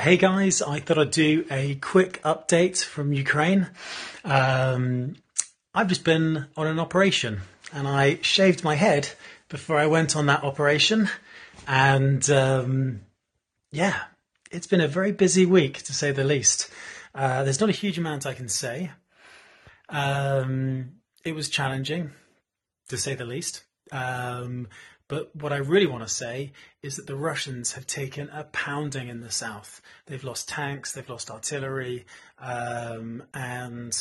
Hey guys, I thought I'd do a quick update from Ukraine. Um, I've just been on an operation and I shaved my head before I went on that operation. And um, yeah, it's been a very busy week to say the least. Uh, there's not a huge amount I can say. Um, it was challenging to say the least. But what I really want to say is that the Russians have taken a pounding in the south. They've lost tanks, they've lost artillery, um, and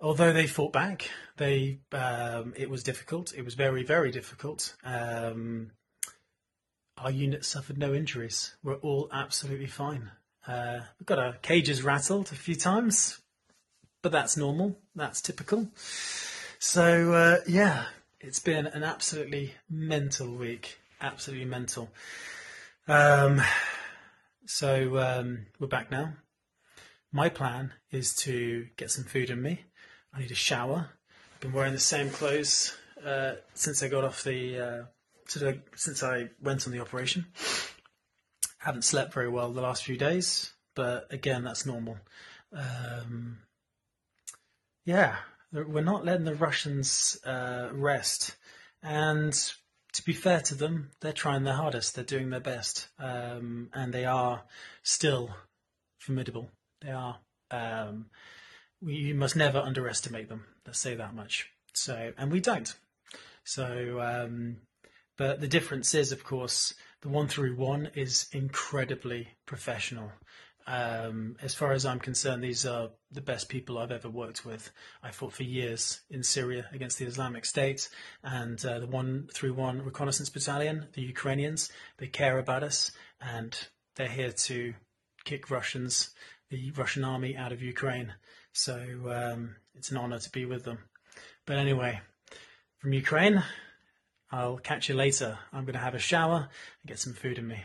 although they fought back, they um, it was difficult. It was very, very difficult. Um, our unit suffered no injuries. We're all absolutely fine. Uh, we've got our cages rattled a few times, but that's normal. That's typical. So uh, yeah, it's been an absolutely mental week. Absolutely mental. Um, so um, we're back now. My plan is to get some food in me. I need a shower. I've been wearing the same clothes uh, since I got off the uh, since I went on the operation. I Haven't slept very well the last few days, but again, that's normal. Um, yeah, we're not letting the Russians uh, rest. And to be fair to them, they're trying their hardest. They're doing their best, um, and they are still formidable. They are. Um, we, you must never underestimate them. Let's say that much. So, and we don't. So, um, but the difference is, of course, the one through one is incredibly professional. Um, as far as I'm concerned, these are the best people I've ever worked with. I fought for years in Syria against the Islamic State, and uh, the one through one reconnaissance battalion, the Ukrainians, they care about us, and they're here to kick Russians, the Russian army, out of Ukraine. So um, it's an honor to be with them. But anyway, from Ukraine, I'll catch you later. I'm going to have a shower and get some food in me.